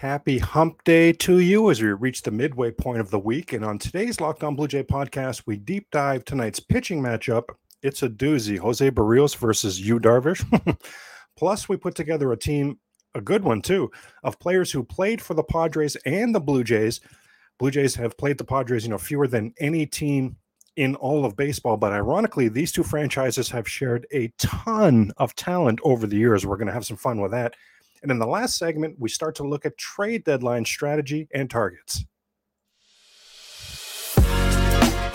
Happy hump day to you as we reach the midway point of the week. And on today's Locked On Blue Jay podcast, we deep dive tonight's pitching matchup. It's a doozy Jose Berrios versus Yu Darvish. Plus, we put together a team, a good one too, of players who played for the Padres and the Blue Jays. Blue Jays have played the Padres, you know, fewer than any team in all of baseball. But ironically, these two franchises have shared a ton of talent over the years. We're going to have some fun with that. And in the last segment, we start to look at trade deadline strategy and targets.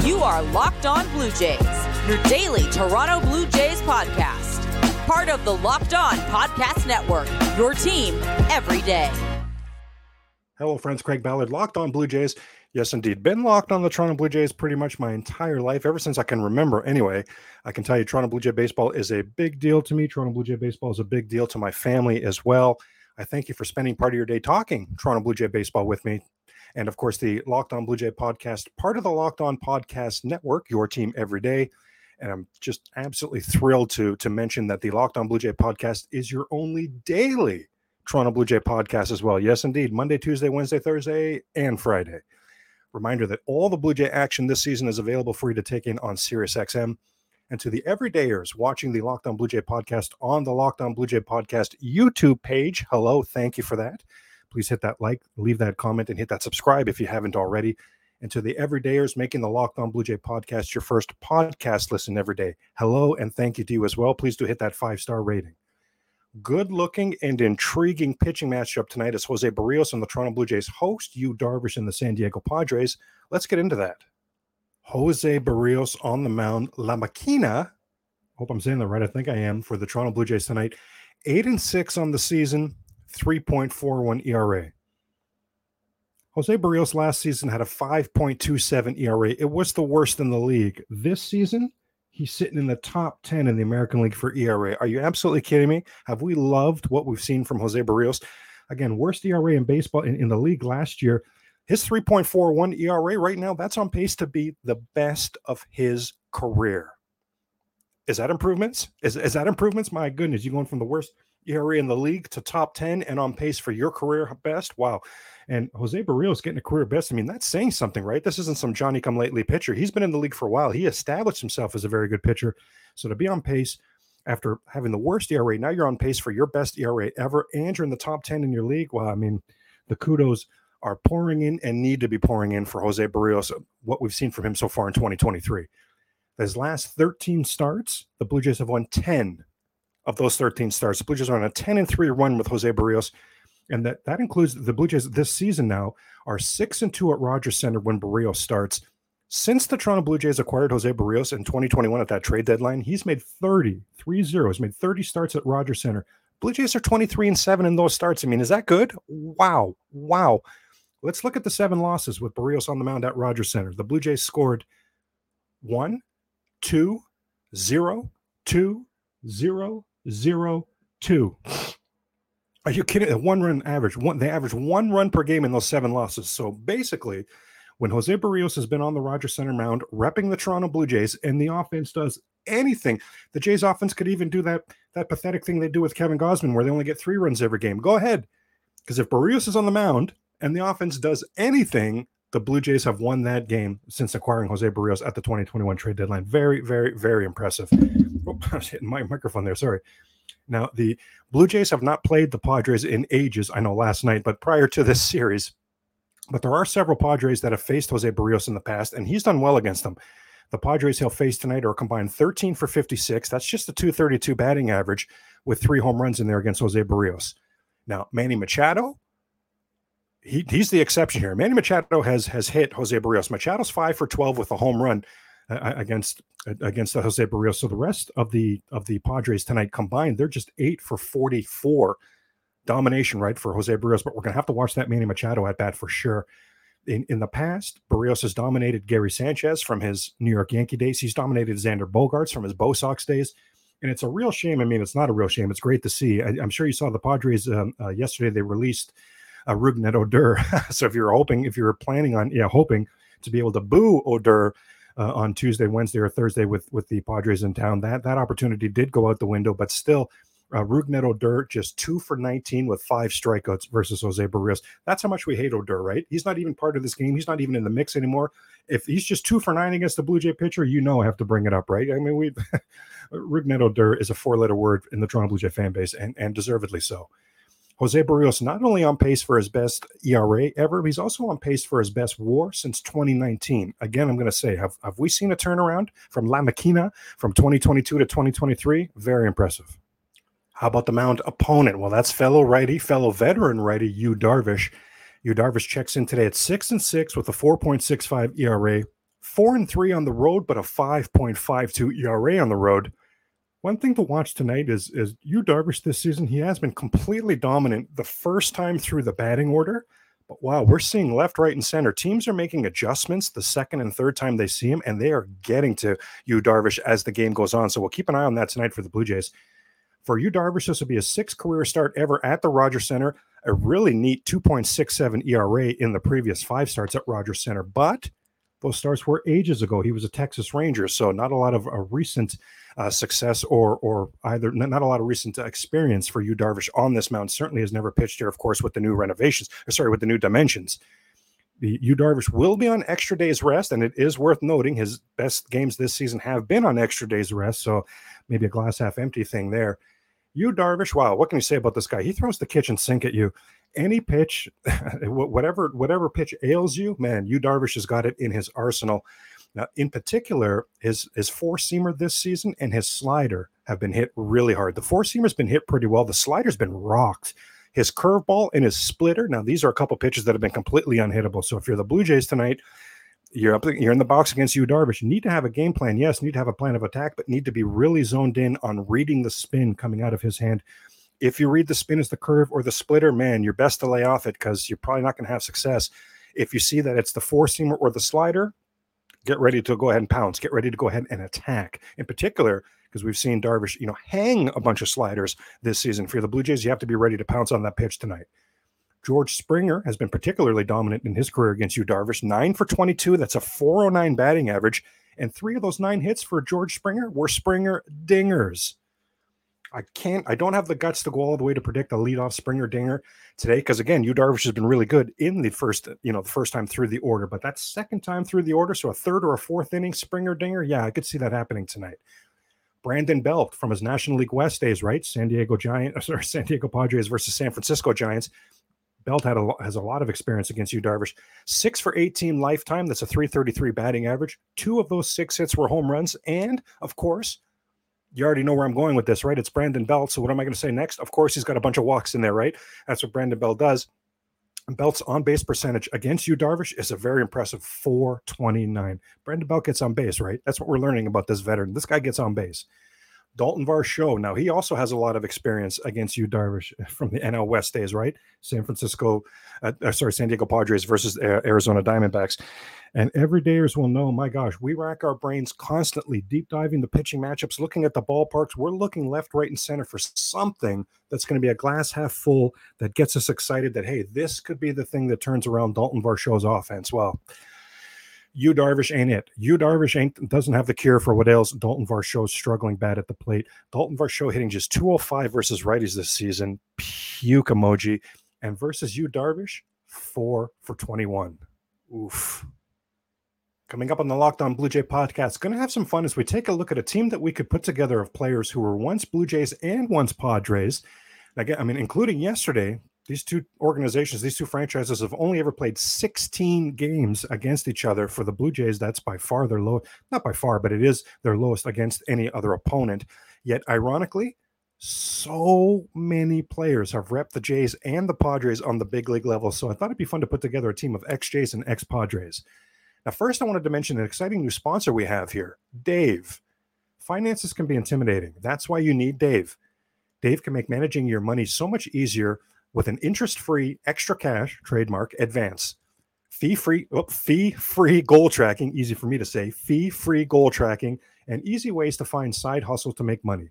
You are Locked On Blue Jays, your daily Toronto Blue Jays podcast. Part of the Locked On Podcast Network, your team every day. Hello, friends. Craig Ballard, Locked On Blue Jays. Yes, indeed. Been locked on the Toronto Blue Jays pretty much my entire life, ever since I can remember. Anyway, I can tell you Toronto Blue Jay baseball is a big deal to me. Toronto Blue Jay baseball is a big deal to my family as well. I thank you for spending part of your day talking Toronto Blue Jay baseball with me. And of course, the Locked On Blue Jay podcast, part of the Locked On Podcast Network, your team every day. And I'm just absolutely thrilled to, to mention that the Locked On Blue Jay podcast is your only daily Toronto Blue Jay podcast as well. Yes, indeed. Monday, Tuesday, Wednesday, Thursday, and Friday. Reminder that all the Blue Jay action this season is available for you to take in on SiriusXM. And to the everydayers watching the Locked On Blue Jay podcast on the Locked On Blue Jay podcast YouTube page, hello, thank you for that. Please hit that like, leave that comment, and hit that subscribe if you haven't already. And to the everydayers making the Locked On Blue Jay podcast your first podcast listen every day, hello, and thank you to you as well. Please do hit that five star rating good looking and intriguing pitching matchup tonight as Jose Berrios and the Toronto Blue Jays host Yu Darvish and the San Diego Padres. Let's get into that. Jose Berrios on the mound, La Maquina. Hope I'm saying that right. I think I am for the Toronto Blue Jays tonight. Eight and six on the season, 3.41 ERA. Jose Berrios last season had a 5.27 ERA. It was the worst in the league. This season, He's sitting in the top 10 in the American League for ERA. Are you absolutely kidding me? Have we loved what we've seen from Jose Berrios? Again, worst ERA in baseball in, in the league last year. His 3.41 ERA right now, that's on pace to be the best of his career. Is that improvements? Is, is that improvements? My goodness, you're going from the worst ERA in the league to top 10 and on pace for your career best? Wow. And Jose Berrios getting a career best. I mean, that's saying something, right? This isn't some Johnny come lately pitcher. He's been in the league for a while. He established himself as a very good pitcher. So to be on pace after having the worst ERA, now you're on pace for your best ERA ever, and you're in the top 10 in your league. Well, I mean, the kudos are pouring in and need to be pouring in for Jose Berrios, what we've seen from him so far in 2023. His last 13 starts, the Blue Jays have won 10 of those 13 starts. The Blue Jays are on a 10 and 3 run with Jose Berrios and that that includes the Blue Jays this season now are six and two at Rogers Center when Berrios starts. Since the Toronto Blue Jays acquired Jose Berrios in 2021 at that trade deadline, he's made 30, 3 0. He's made 30 starts at Rogers Center. Blue Jays are 23 and 7 in those starts. I mean, is that good? Wow. Wow. Let's look at the seven losses with Berrios on the mound at Rogers Center. The Blue Jays scored one, two, zero, two, zero, zero, two. Are you kidding? A one run average. One they average one run per game in those seven losses. So basically, when Jose Berrios has been on the Rogers Center mound, repping the Toronto Blue Jays, and the offense does anything, the Jays offense could even do that that pathetic thing they do with Kevin Gausman, where they only get three runs every game. Go ahead, because if Berrios is on the mound and the offense does anything, the Blue Jays have won that game since acquiring Jose Berrios at the 2021 trade deadline. Very, very, very impressive. Oh, I was hitting my microphone there. Sorry. Now, the Blue Jays have not played the Padres in ages. I know last night, but prior to this series, but there are several Padres that have faced Jose Berrios in the past, and he's done well against them. The Padres he'll face tonight are combined 13 for 56. That's just a 232 batting average with three home runs in there against Jose Berrios. Now, Manny Machado, he, he's the exception here. Manny Machado has has hit Jose Berrios. Machado's five for 12 with a home run against against Jose Berrios. So the rest of the of the Padres tonight combined, they're just eight for 44 domination, right, for Jose Berrios. But we're gonna have to watch that Manny Machado at bat for sure. In in the past, Berrios has dominated Gary Sanchez from his New York Yankee days. He's dominated Xander Bogaerts from his Bo Sox days. And it's a real shame. I mean, it's not a real shame. It's great to see. I, am sure you saw the Padres um, uh, yesterday. They released uh, Rougned Odor. so if you're hoping, if you're planning on, yeah, hoping to be able to boo Odor uh, on Tuesday, Wednesday, or Thursday with with the Padres in town. That that opportunity did go out the window, but still, Uh, Rougned Odor just two for 19 with five strikeouts versus Jose Berrios. That's how much we hate Odor, right? He's not even part of this game. He's not even in the mix anymore. If he's just two for nine against the Blue Jay pitcher, you know I have to bring it up, right? I mean, we Rougned Odor is a four-letter word in the Toronto Blue Jay fan base, and and deservedly so. Jose Berrios not only on pace for his best ERA ever, he's also on pace for his best WAR since 2019. Again, I'm going to say, have have we seen a turnaround from La Maquina from 2022 to 2023? Very impressive. How about the mound opponent? Well, that's fellow righty, fellow veteran righty, Yu Darvish. Yu Darvish checks in today at six and six with a 4.65 ERA, four and three on the road, but a 5.52 ERA on the road. One thing to watch tonight is is Yu Darvish this season. He has been completely dominant the first time through the batting order, but wow, we're seeing left, right, and center. Teams are making adjustments the second and third time they see him, and they are getting to Yu Darvish as the game goes on. So we'll keep an eye on that tonight for the Blue Jays. For Yu Darvish, this will be a sixth career start ever at the Rogers Center. A really neat 2.67 ERA in the previous five starts at Rogers Center, but those starts were ages ago. He was a Texas Ranger, so not a lot of uh, recent uh, success or or either not a lot of recent experience for Yu Darvish on this mound. Certainly has never pitched here, of course, with the new renovations. Or sorry, with the new dimensions. The Yu Darvish will be on extra days rest, and it is worth noting his best games this season have been on extra days rest. So maybe a glass half empty thing there. Yu Darvish, wow, what can you say about this guy? He throws the kitchen sink at you. Any pitch, whatever whatever pitch ails you, man, Yu Darvish has got it in his arsenal. Now, in particular, his his four seamer this season and his slider have been hit really hard. The four seamer's been hit pretty well. The slider's been rocked. His curveball and his splitter. Now, these are a couple pitches that have been completely unhittable. So, if you're the Blue Jays tonight, you're up, you're in the box against Yu Darvish. You need to have a game plan. Yes, need to have a plan of attack, but need to be really zoned in on reading the spin coming out of his hand. If you read the spin as the curve or the splitter, man, you're best to lay off it because you're probably not going to have success. If you see that it's the four seamer or the slider, get ready to go ahead and pounce. Get ready to go ahead and attack. In particular, because we've seen Darvish, you know, hang a bunch of sliders this season. For the Blue Jays, you have to be ready to pounce on that pitch tonight. George Springer has been particularly dominant in his career against Yu Darvish. Nine for 22. That's a 409 batting average. And three of those nine hits for George Springer were Springer dingers. I can't, I don't have the guts to go all the way to predict a leadoff Springer dinger today because again, Yu Darvish has been really good in the first, you know, the first time through the order, but that second time through the order, so a third or a fourth inning Springer dinger, yeah, I could see that happening tonight. Brandon Belt from his National League West days, right? San Diego Giants or San Diego Padres versus San Francisco Giants. Belt had a, has a lot of experience against Yu Darvish. Six for 18 lifetime. That's a 333 batting average. Two of those six hits were home runs. And of course, you already know where I'm going with this, right? It's Brandon Belt. So what am I going to say next? Of course, he's got a bunch of walks in there, right? That's what Brandon Belt does. Belt's on base percentage against Yu Darvish is a very impressive 429. Brandon Belt gets on base, right? That's what we're learning about this veteran. This guy gets on base. Dalton Varsho. Now he also has a lot of experience against Yu Darvish from the NL West days, right? San Francisco, uh, uh, sorry, San Diego Padres versus uh, Arizona Diamondbacks. And everydayers will know, my gosh, we rack our brains constantly, deep diving the pitching matchups, looking at the ballparks. We're looking left, right, and center for something that's going to be a glass half full that gets us excited that, hey, this could be the thing that turns around Dalton Varsho's offense. Well, Yu Darvish ain't it. Yu Darvish ain't doesn't have the cure for what ails Dalton Varsho struggling bad at the plate. Dalton Varsho hitting just 205 versus righties this season. Puke emoji. And versus Yu Darvish, four for 21. Oof. Coming up on the Locked On Blue Jay podcast, going to have some fun as we take a look at a team that we could put together of players who were once Blue Jays and once Padres. Again, I mean, including yesterday, these two organizations, these two franchises have only ever played 16 games against each other. For the Blue Jays, that's by far their low, not by far, but it is their lowest against any other opponent. Yet, ironically, so many players have repped the Jays and the Padres on the big league level. So I thought it'd be fun to put together a team of ex Jays and ex Padres. Now, first, I wanted to mention an exciting new sponsor we have here Dave. Finances can be intimidating. That's why you need Dave. Dave can make managing your money so much easier with an interest-free extra cash trademark advance. Fee-free, oh, fee-free goal tracking, easy for me to say, fee-free goal tracking, and easy ways to find side hustles to make money.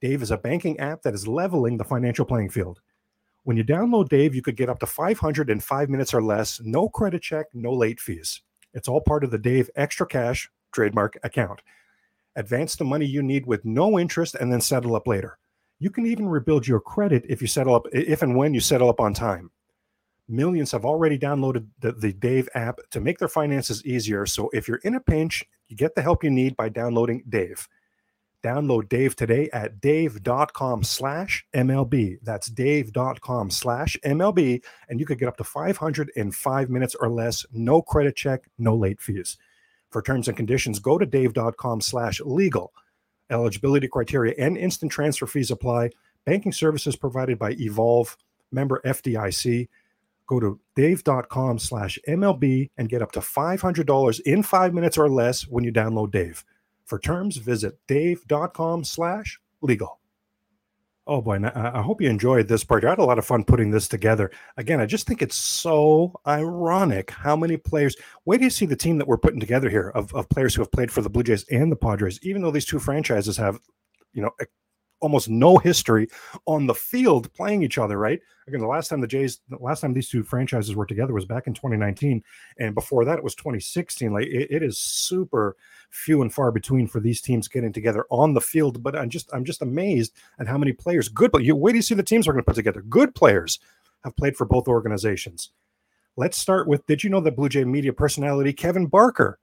Dave is a banking app that is leveling the financial playing field. When you download Dave, you could get up to 500 in five minutes or less, no credit check, no late fees. It's all part of the Dave Extra Cash trademark account. Advance the money you need with no interest and then settle up later. You can even rebuild your credit if you settle up, if and when you settle up on time. Millions have already downloaded the, the Dave app to make their finances easier. So if you're in a pinch, you get the help you need by downloading Dave. Download Dave today at dave.com slash MLB. That's dave.com slash MLB. And you could get up to 505 minutes or less, no credit check, no late fees. For terms and conditions, go to dave.com slash legal. Eligibility criteria and instant transfer fees apply. Banking services provided by Evolve, member FDIC. Go to dave.com slash MLB and get up to $500 in five minutes or less when you download Dave. For terms, visit dave.com slash legal. Oh boy, I hope you enjoyed this part. I had a lot of fun putting this together. Again, I just think it's so ironic how many players. Wait do you see the team that we're putting together here of, of players who have played for the Blue Jays and the Padres, even though these two franchises have, you know, almost no history on the field playing each other, right? Again, the last time the Jays, the last time these two franchises were together was back in 2019. And before that, it was 2016. Like it, it is super few and far between for these teams getting together on the field. But I'm just, I'm just amazed at how many players, good, but you wait you see the teams are going to put together? Good players have played for both organizations. Let's start with Did you know that Blue Jay media personality Kevin Barker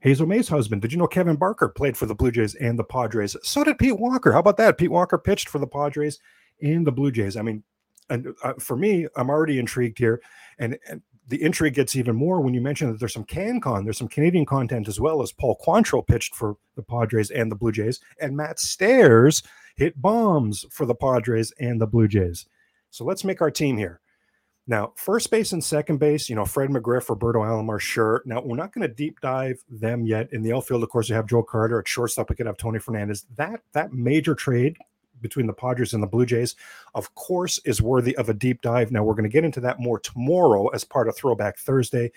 Hazel Mae's husband. Did you know Kevin Barker played for the Blue Jays and the Padres? So did Pete Walker. How about that? Pete Walker pitched for the Padres and the Blue Jays. I mean, and uh, for me, I'm already intrigued here, and, and, the intrigue gets even more when you mention that there's some CanCon, there's some Canadian content as well as Paul Quantrill pitched for the Padres and the Blue Jays, and Matt Stairs hit bombs for the Padres and the Blue Jays. So let's make our team here. Now, first base and second base, you know, Fred McGriff, Roberto Alomar, sure. Now, we're not going to deep dive them yet. In the outfield, of course, you have Joe Carter. At shortstop, we could have Tony Fernandez. That that major trade between the Padres and the Blue Jays, of course, is worthy of a deep dive. Now, we're going to get into that more tomorrow as part of Throwback Thursday.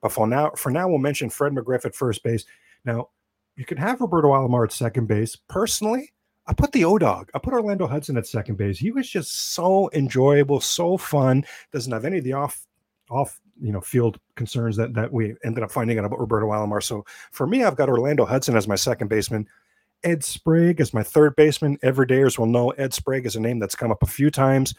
But for now, for now, we'll mention Fred McGriff at first base. Now, you can have Roberto Alomar at second base. Personally, I put the O Dog. I put Orlando Hudson at second base. He was just so enjoyable, so fun. Doesn't have any of the off off you know field concerns that that we ended up finding out about Roberto Alomar. So for me, I've got Orlando Hudson as my second baseman. Ed Sprague as my third baseman. Everydayers will know Ed Sprague is a name that's come up a few times.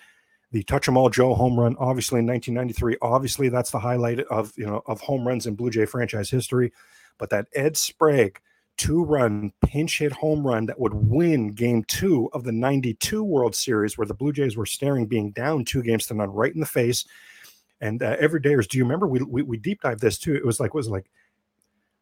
The touch 'em all Joe home run, obviously in 1993. Obviously, that's the highlight of you know of home runs in Blue Jay franchise history. But that Ed Sprague two run pinch hit home run that would win game two of the 92 World Series, where the Blue Jays were staring being down two games to none right in the face. And uh, every day, do you remember we, we, we deep dived this too? It was like, was it like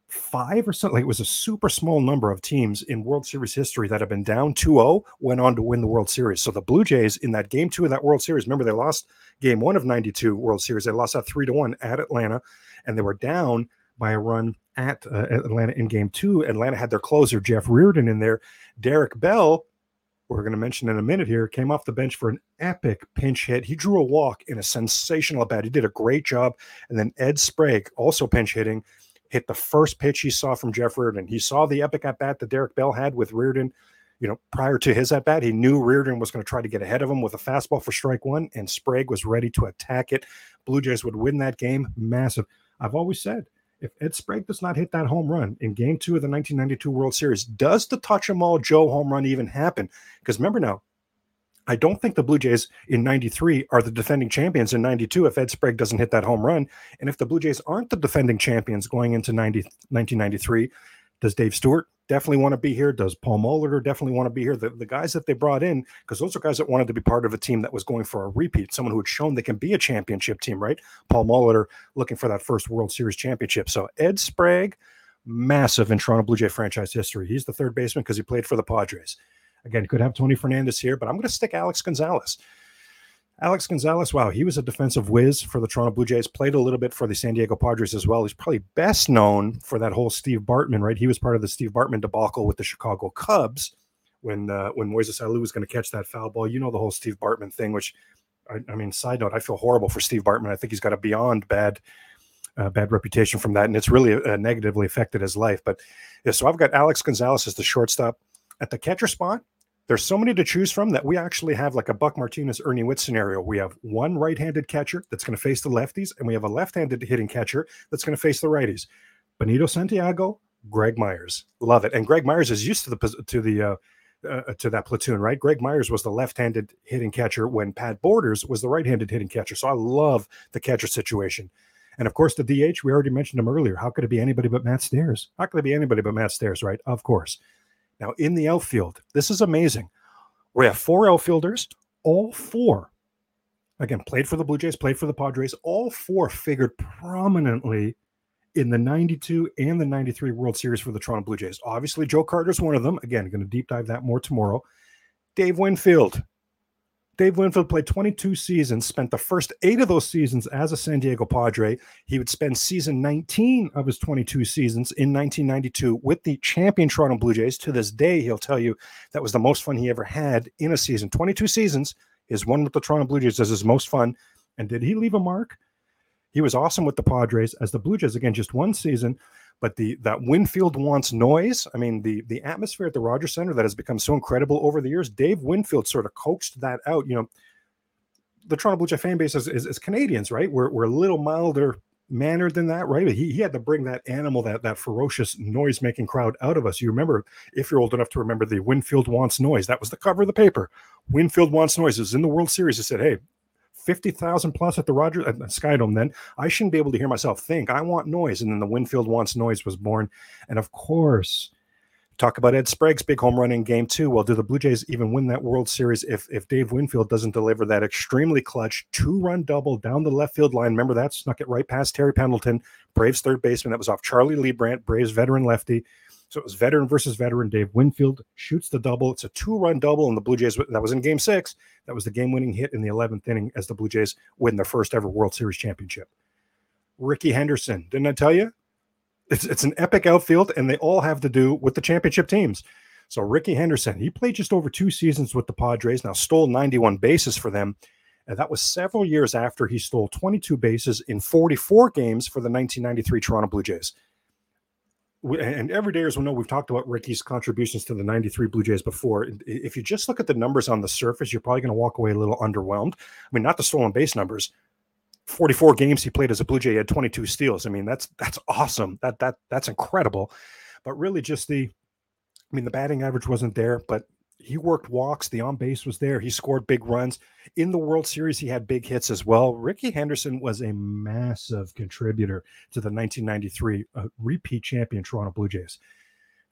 five or something? Like it was a super small number of teams in World Series history that have been down 2 0 went on to win the World Series. So the Blue Jays in that game two of that World Series, remember they lost game one of 92 World Series. They lost that three to one at Atlanta and they were down by a run at uh, Atlanta in game two. Atlanta had their closer, Jeff Reardon, in there. Derek Bell, we're going to mention in a minute here, came off the bench for an epic pinch hit. He drew a walk in a sensational at bat. He did a great job. And then Ed Sprague, also pinch hitting, hit the first pitch he saw from Jeff Reardon. He saw the epic at bat that Derek Bell had with Reardon. You know, prior to his at bat, he knew Reardon was going to try to get ahead of him with a fastball for strike one, and Sprague was ready to attack it. Blue Jays would win that game. Massive. I've always said if Ed Sprague does not hit that home run in game two of the 1992 World Series, does the touch 'em all Joe home run even happen? Because remember now, I don't think the Blue Jays in 93 are the defending champions in 92 if Ed Sprague doesn't hit that home run. And if the Blue Jays aren't the defending champions going into 90, 1993, does Dave Stewart definitely want to be here? Does Paul Molitor definitely want to be here? The, the guys that they brought in, because those are guys that wanted to be part of a team that was going for a repeat, someone who had shown they can be a championship team, right? Paul Molitor looking for that first World Series championship. So Ed Sprague, massive in Toronto Blue Jay franchise history. He's the third baseman because he played for the Padres. Again, could have Tony Fernandez here, but I'm going to stick Alex Gonzalez. Alex Gonzalez, wow, he was a defensive whiz for the Toronto Blue Jays, played a little bit for the San Diego Padres as well. He's probably best known for that whole Steve Bartman, right? He was part of the Steve Bartman debacle with the Chicago Cubs when uh, when Moises Alou was going to catch that foul ball. You know the whole Steve Bartman thing, which I, I, mean, side note, I feel horrible for Steve Bartman. I think he's got a beyond bad uh, bad reputation from that, and it's really uh, negatively affected his life. But yeah, so I've got Alex Gonzalez as the shortstop at the catcher spot there's so many to choose from that we actually have like a Buck Martinez, Ernie Whitt scenario. We have one right-handed catcher that's going to face the lefties, and we have a left-handed hitting catcher that's going to face the righties. Benito Santiago, Greg Myers, love it. And Greg Myers is used to the to the uh, uh, to that platoon, right? Greg Myers was the left-handed hitting catcher when Pat Borders was the right-handed hitting catcher. So I love the catcher situation. And of course, the DH, we already mentioned him earlier. How could it be anybody but Matt Stairs? How could it be anybody but Matt Stairs, right? Of course. Now, in the outfield, this is amazing. We have four outfielders, all four, again, played for the Blue Jays, played for the Padres. All four figured prominently in the 92 and the 93 World Series for the Toronto Blue Jays. Obviously, Joe Carter's one of them. Again, going to deep dive that more tomorrow. Dave Winfield. Dave Winfield played 22 seasons, spent the first eight of those seasons as a San Diego Padre. He would spend season 19 of his 22 seasons in 1992 with the champion Toronto Blue Jays. To this day, he'll tell you that was the most fun he ever had in a season. 22 seasons, his one with the Toronto Blue Jays is his most fun. And did he leave a mark? He was awesome with the Padres as the Blue Jays again, just one season. But the that Winfield wants noise. I mean, the the atmosphere at the Rogers Center that has become so incredible over the years. Dave Winfield sort of coaxed that out. You know, the Toronto Blue Jay fan base is, is, is Canadians, right? We're, we're a little milder mannered than that, right? He, he had to bring that animal, that that ferocious noise making crowd out of us. You remember, if you're old enough to remember, the Winfield wants noise. That was the cover of the paper. Winfield wants noise. It was in the World Series. It said, "Hey, 50,000 plus at the Rogers at the Skydome, then I shouldn't be able to hear myself think. I want noise. And then the Winfield Wants Noise was born. And of course, talk about Ed Sprague's big home run in game two. Well, do the Blue Jays even win that World Series if, if Dave Winfield doesn't deliver that extremely clutch two run double down the left field line? Remember that? Snuck it right past Terry Pendleton, Braves third baseman. That was off Charlie Leibrandt, Braves veteran lefty. So it was veteran versus veteran. Dave Winfield shoots the double. It's a two run double, and the Blue Jays, that was in game six. That was the game winning hit in the 11th inning as the Blue Jays win their first ever World Series championship. Rickey Henderson, didn't I tell you? It's, it's an epic outfield, and they all have to do with the championship teams. So Rickey Henderson, he played just over two seasons with the Padres, now stole 91 bases for them. And that was several years after he stole 22 bases in 44 games for the 1993 Toronto Blue Jays and every dayers will know we've talked about Ricky's contributions to the 93 Blue Jays before. If you just look at the numbers on the surface, you're probably going to walk away a little underwhelmed. I mean, not the stolen base numbers. 44 games he played as a Blue Jay had 22 steals. I mean, that's that's awesome. That that that's incredible. But really just the I mean, the batting average wasn't there, but he worked walks. The on base was there. He scored big runs. In the World Series, he had big hits as well. Rickey Henderson was a massive contributor to the 1993 uh, repeat champion Toronto Blue Jays.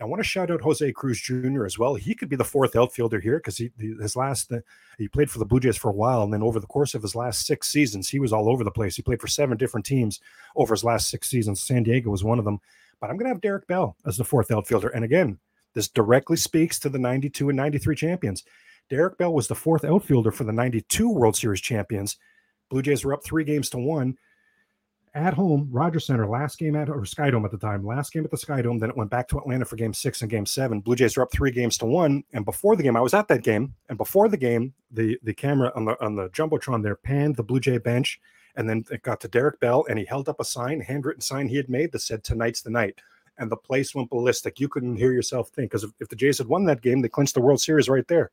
I want to shout out Jose Cruz Jr. as well. He could be the fourth outfielder here because he his last uh, he played for the Blue Jays for a while, and then over the course of his last six seasons, he was all over the place. He played for seven different teams over his last six seasons. San Diego was one of them. But I'm going to have Derek Bell as the fourth outfielder, and again, this directly speaks to the 92 and 93 champions. Derek Bell was the fourth outfielder for the 92 World Series champions. Blue Jays were up three games to one at home, Rogers Center, last game at or Skydome at the time, last game at the Skydome. Then it went back to Atlanta for game six and game seven. Blue Jays were up three games to one. And before the game, I was at that game. And before the game, the the camera on the on the Jumbotron there panned the Blue Jay bench. And then it got to Derek Bell and he held up a sign, handwritten sign he had made that said, Tonight's the night and the place went ballistic. You couldn't hear yourself think because if, if, the Jays had won that game, they clinched the World Series right there.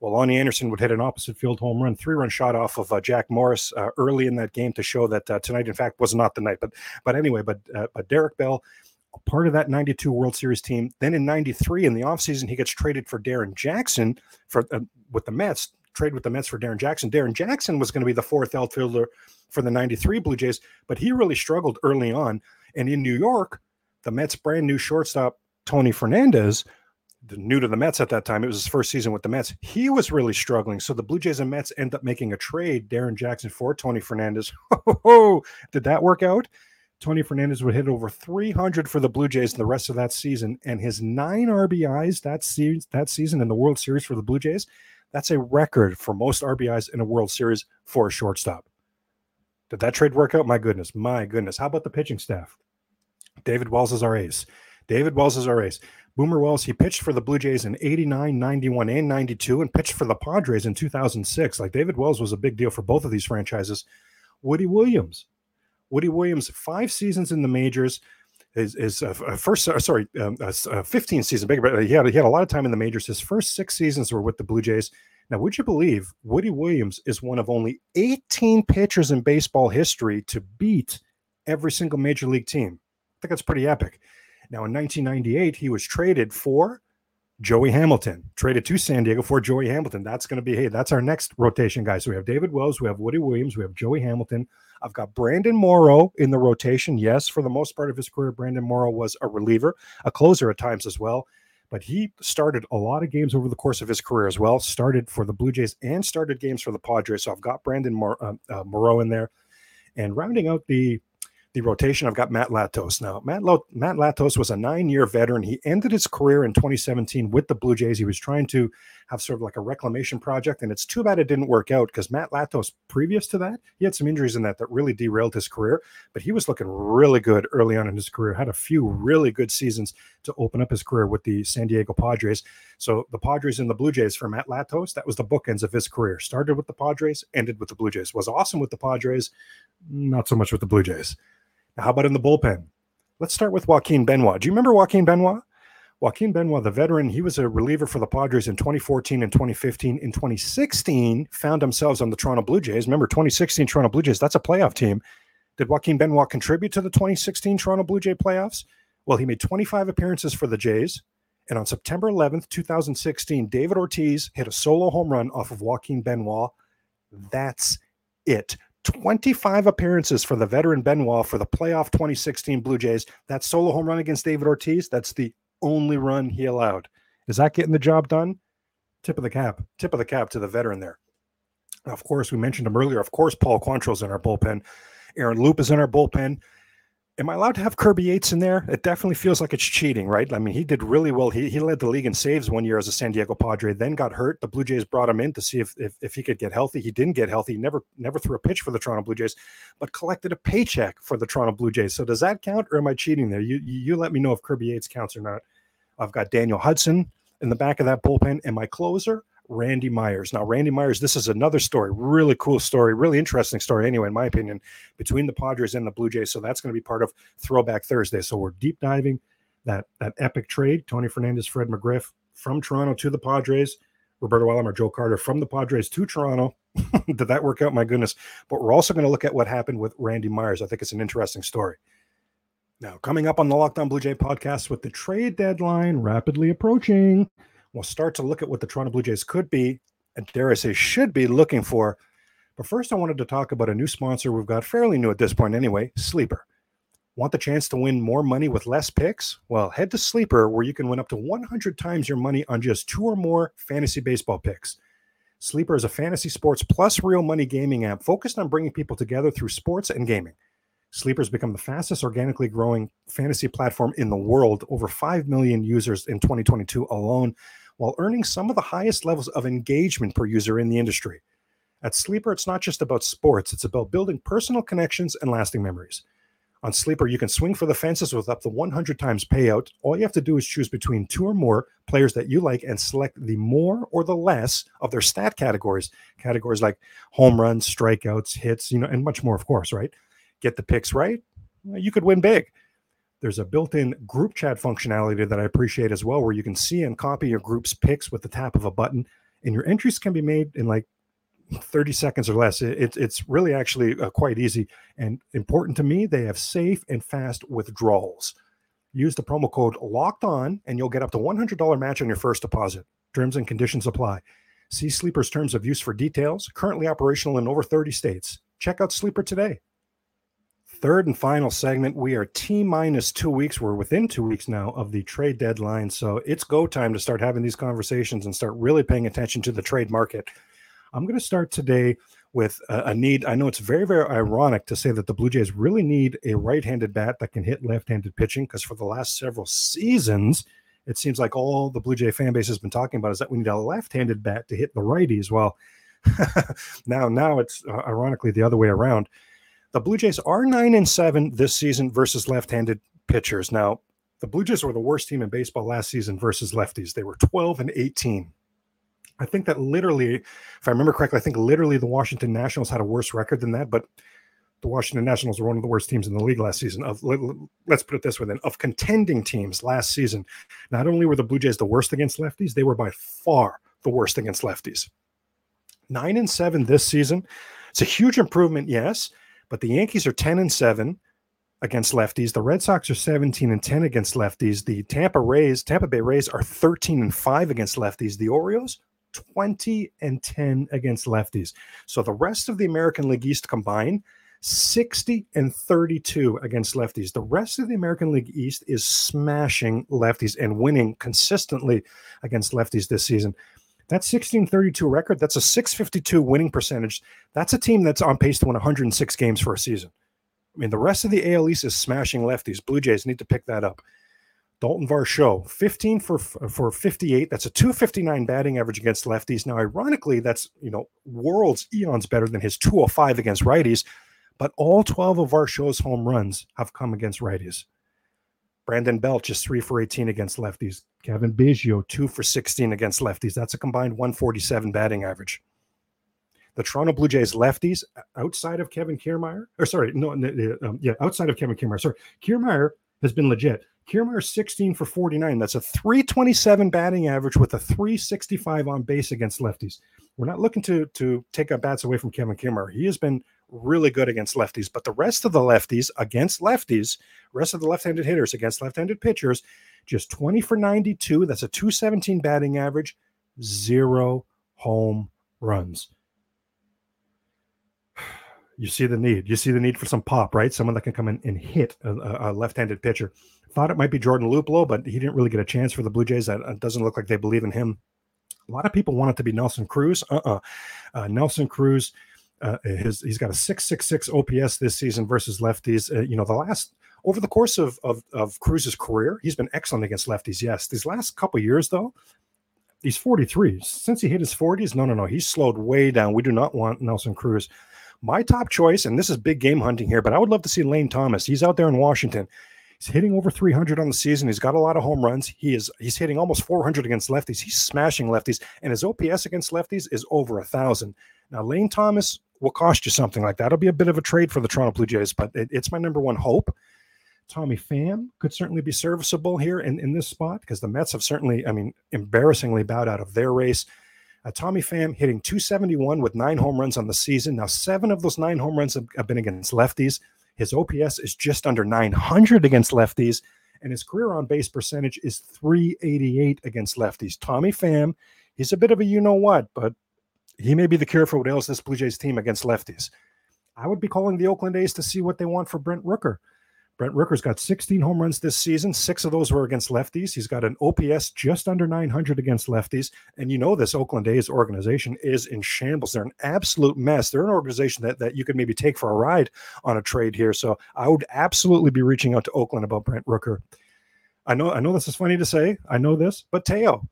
Well, Lonnie Anderson would hit an opposite field home run, three run shot off of uh, Jack Morris uh, early in that game to show that uh, tonight, in fact, was not the night. But but anyway, but uh, but Derek Bell, part of that 92 World Series team. Then in 93, in the offseason, he gets traded for Darrin Jackson for uh, with the Mets, trade with the Mets for Darrin Jackson. Darrin Jackson was going to be the fourth outfielder for the 93 Blue Jays, but he really struggled early on. And in New York, the Mets' brand new shortstop, Tony Fernandez, new to the Mets at that time, it was his first season with the Mets. He was really struggling. So the Blue Jays and Mets end up making a trade, Darrin Jackson for Tony Fernandez. Oh, did that work out? Tony Fernandez would hit over 300 for the Blue Jays the rest of that season, and his nine RBIs that season, that season in the World Series for the Blue Jays, that's a record for most RBIs in a World Series for a shortstop. Did that trade work out? My goodness, my goodness. How about the pitching staff? David Wells is our ace. David Wells is our ace. Boomer Wells, he pitched for the Blue Jays in 89, 91, and 92, and pitched for the Padres in 2006. Like David Wells was a big deal for both of these franchises. Woody Williams. Woody Williams, five seasons in the majors. His, his uh, first, uh, sorry, um, uh, uh 15 season, big, but he had, he had a lot of time in the majors. His first six seasons were with the Blue Jays. Now, would you believe Woody Williams is one of only 18 pitchers in baseball history to beat every single major league team? Think that's pretty epic. Now, in 1998, he was traded for Joey Hamilton traded to San Diego for Joey Hamilton. That's going to be, hey, that's our next rotation guy. So we have David Wells, we have Woody Williams, we have Joey Hamilton. I've got Brandon Morrow in the rotation. Yes, for the most part of his career, Brandon Morrow was a reliever, a closer at times as well. But he started a lot of games over the course of his career as well. Started for the Blue Jays and started games for the Padres. So I've got Brandon Mor- uh, uh, Morrow in there. And rounding out the the rotation, I've got Matt Latos. Now, Matt, Lo- Matt Latos was a nine year veteran. He ended his career in 2017 with the Blue Jays. He was trying to have sort of like a reclamation project, and it's too bad it didn't work out because Matt Latos, previous to that, he had some injuries in that that really derailed his career, but he was looking really good early on in his career, had a few really good seasons to open up his career with the San Diego Padres. So the Padres and the Blue Jays for Matt Latos, that was the bookends of his career. Started with the Padres, ended with the Blue Jays. Was awesome with the Padres, not so much with the Blue Jays. Now, how about in the bullpen? Let's start with Joaquin Benoit. Do you remember Joaquin Benoit? Joaquin Benoit, the veteran, he was a reliever for the Padres in 2014 and 2015. In 2016, found themselves on the Toronto Blue Jays. Remember, 2016 Toronto Blue Jays, that's a playoff team. Did Joaquin Benoit contribute to the 2016 Toronto Blue Jay playoffs? Well, he made 25 appearances for the Jays. And on September 11th, 2016, David Ortiz hit a solo home run off of Joaquin Benoit. That's it. 25 appearances for the veteran Benoit for the playoff 2016 Blue Jays. That solo home run against David Ortiz, that's the only run he allowed. Is that getting the job done? Tip of the cap. Tip of the cap to the veteran there. Of course, we mentioned him earlier. Of course, Paul Quantrill's in our bullpen. Aaron Loup is in our bullpen am I allowed to have Kirby Yates in there? It definitely feels like it's cheating, right? I mean, he did really well. He, he led the league in saves one year as a San Diego Padre, then got hurt. The Blue Jays brought him in to see if, if, if he could get healthy. He didn't get healthy. He never never threw a pitch for the Toronto Blue Jays, but collected a paycheck for the Toronto Blue Jays. So does that count, or am I cheating there? You you let me know if Kirby Yates counts or not. I've got Daniel Hudson in the back of that bullpen, and my closer Randy Myers. Now, Randy Myers, this is another story, really cool story, really interesting story, anyway, in my opinion, between the Padres and the Blue Jays. So that's going to be part of Throwback Thursday. So we're deep diving that that epic trade, Tony Fernandez, Fred McGriff from Toronto to the Padres, Roberto Alomar, Joe Carter from the Padres to Toronto. Did that work out? My goodness. But we're also going to look at what happened with Randy Myers. I think it's an interesting story. Now, coming up on the Locked On Blue Jay podcast with the trade deadline rapidly approaching, We'll start to look at what the Toronto Blue Jays could be, and dare I say, should be looking for. But first, I wanted to talk about a new sponsor we've got fairly new at this point anyway Sleeper. Want the chance to win more money with less picks? Well, head to Sleeper where you can win up to 100 times your money on just two or more fantasy baseball picks. Sleeper is a fantasy sports plus real money gaming app focused on bringing people together through sports and gaming. Sleeper's become the fastest organically growing fantasy platform in the world, over 5 million users in 2022 alone, while earning some of the highest levels of engagement per user in the industry. At Sleeper, it's not just about sports, it's about building personal connections and lasting memories. On Sleeper, you can swing for the fences with up to 100 times payout. All you have to do is choose between two or more players that you like and select the more or the less of their stat categories. Categories like home runs, strikeouts, hits, you know, and much more, of course, right? Get the picks right, you could win big. There's a built-in group chat functionality that I appreciate as well, where you can see and copy your group's picks with the tap of a button, and your entries can be made in like 30 seconds or less. It, it's really actually uh, quite easy and important to me. They have safe and fast withdrawals. Use the promo code Locked On, and you'll get up to $100 match on your first deposit. Terms and conditions apply. See Sleeper's terms of use for details. Currently operational in over 30 states. Check out Sleeper today third and final segment. We are T minus two weeks. We're within two weeks now of the trade deadline. So it's go time to start having these conversations and start really paying attention to the trade market. I'm going to start today with a, need. I know it's very, very ironic to say that the Blue Jays really need a right handed bat that can hit left handed pitching because for the last several seasons, it seems like all the Blue Jay fan base has been talking about is that we need a left handed bat to hit the righties. Well, now, now it's uh, ironically the other way around the Blue Jays are nine and seven this season versus left-handed pitchers. Now, the Blue Jays were the worst team in baseball last season versus lefties. They were 12 and 18. I think that literally, if I remember correctly, I think literally the Washington Nationals had a worse record than that, but the Washington Nationals were one of the worst teams in the league last season. Of let's put it this way, then of contending teams last season, not only were the Blue Jays the worst against lefties, they were by far the worst against lefties. Nine and seven this season. It's a huge improvement, yes, but the Yankees are 10 and 7. against lefties. The Red Sox are 17 and 10 against lefties. The Tampa Rays, Tampa Bay Rays are 13 and 5 against lefties. The Orioles 20 and 10 against lefties. So the rest of the American League East combined 60 and 32 against lefties. The rest of the American League East is smashing lefties and winning consistently against lefties this season. That 1632 record, that's a 652 winning percentage. That's a team that's on pace to win 106 games for a season. I mean, the rest of the AL East is smashing lefties. Blue Jays need to pick that up. Dalton Varsho, 15 for for 58. That's a 259 batting average against lefties. Now, ironically, that's you know worlds eons better than his 205 against righties. But all 12 of Varsho's home runs have come against righties. Brandon Belt just three for 18 against lefties. Cavan Biggio, two for 16 against lefties. That's a combined 147 batting average. The Toronto Blue Jays lefties outside of Kevin Kiermaier, or sorry, no, um, yeah, outside of Kevin Kiermaier. Sorry, Kiermaier has been legit. Kiermaier 16 for 49. That's a 327 batting average with a 365 on base against lefties. We're not looking to to take our bats away from Kevin Kiermaier. He has been really good against lefties, but the rest of the lefties against lefties, rest of the left-handed hitters against left-handed pitchers, just 20 for 92. That's a 217 batting average, zero home runs. You see the need. You see the need for some pop, right? Someone that can come in and hit a, a left-handed pitcher. Thought it might be Jordan Luplow, but he didn't really get a chance for the Blue Jays. That doesn't look like they believe in him. A lot of people want it to be Nelson Cruz. Uh-uh. Uh, Nelson Cruz, uh, his, he's got a 666 OPS this season versus lefties. Uh, you know, the last over the course of, of, of Cruz's career, he's been excellent against lefties. Yes, these last couple years though, he's 43. Since he hit his 40s, no, no, no, he's slowed way down. We do not want Nelson Cruz. My top choice, and this is big game hunting here, but I would love to see Lane Thomas. He's out there in Washington. He's hitting over 300 on the season. He's got a lot of home runs. He is he's hitting almost 400 against lefties. He's smashing lefties, and his OPS against lefties is over a thousand. Now Lane Thomas will cost you something like that. It'll be a bit of a trade for the Toronto Blue Jays, but it, it's my number one hope. Tommy Pham could certainly be serviceable here in, in this spot because the Mets have certainly, I mean, embarrassingly bowed out of their race. Uh, Tommy Pham hitting 271 with nine home runs on the season. Now, seven of those nine home runs have, have been against lefties. His OPS is just under 900 against lefties, and his career on base percentage is 388 against lefties. Tommy Pham, he's a bit of a you know what, but he may be the cure for what ails this Blue Jays team against lefties. I would be calling the Oakland A's to see what they want for Brent Rooker. Brent Rooker's got 16 home runs this season. Six of those were against lefties. He's got an OPS just under 900 against lefties. And you know, this Oakland A's organization is in shambles. They're an absolute mess. They're an organization that, that you could maybe take for a ride on a trade here. So I would absolutely be reaching out to Oakland about Brent Rooker. I know, I know this is funny to say. I know this, but Teo,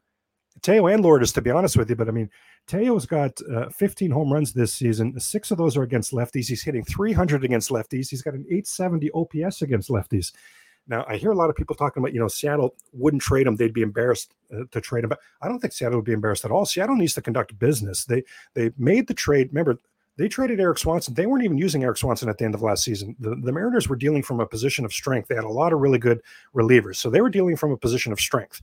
Teo and Lourdes, to be honest with you. But I mean, Teo's got uh, 15 home runs this season. Six of those are against lefties. He's hitting 300 against lefties. He's got an 870 OPS against lefties. Now, I hear a lot of people talking about, you know, Seattle wouldn't trade him. They'd be embarrassed uh, to trade him. But I don't think Seattle would be embarrassed at all. Seattle needs to conduct business. They they made the trade. Remember, they traded Erik Swanson. They weren't even using Erik Swanson at the end of last season. The, the Mariners were dealing from a position of strength. They had a lot of really good relievers. So they were dealing from a position of strength.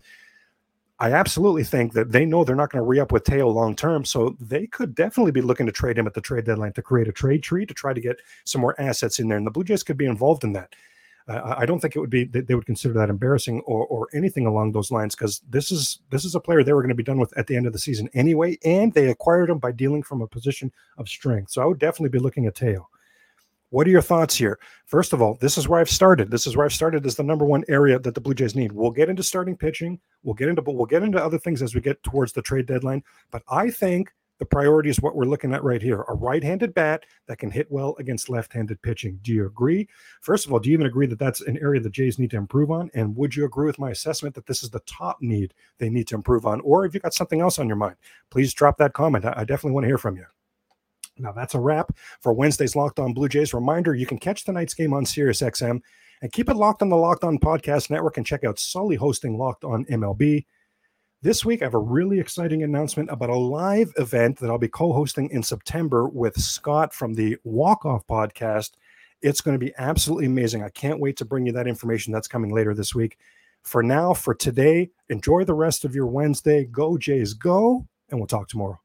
I absolutely think that they know they're not going to re up with Teo long term. So they could definitely be looking to trade him at the trade deadline to create a trade tree to try to get some more assets in there. And the Blue Jays could be involved in that. Uh, I don't think it would be that they would consider that embarrassing or, or anything along those lines because this is this is a player they were going to be done with at the end of the season anyway, and they acquired him by dealing from a position of strength. So I would definitely be looking at Teo. What are your thoughts here? First of all, this is where I've started. This is where I've started as the number one area that the Blue Jays need. We'll get into starting pitching. We'll get into but we'll get into other things as we get towards the trade deadline. But I think the priority is what we're looking at right here: a right-handed bat that can hit well against left-handed pitching. Do you agree? First of all, do you even agree that that's an area the Jays need to improve on? And would you agree with my assessment that this is the top need they need to improve on? Or have you got something else on your mind? Please drop that comment. I definitely want to hear from you. Now that's a wrap for Wednesday's Locked On Blue Jays. Reminder: you can catch tonight's game on SiriusXM and keep it locked on the Locked On Podcast Network and check out Sully hosting Locked On MLB. This week, I have a really exciting announcement about a live event that I'll be co-hosting in September with Scott from the Walk Off Podcast. It's going to be absolutely amazing. I can't wait to bring you that information. That's coming later this week. For now, for today, enjoy the rest of your Wednesday. Go Jays, go, and we'll talk tomorrow.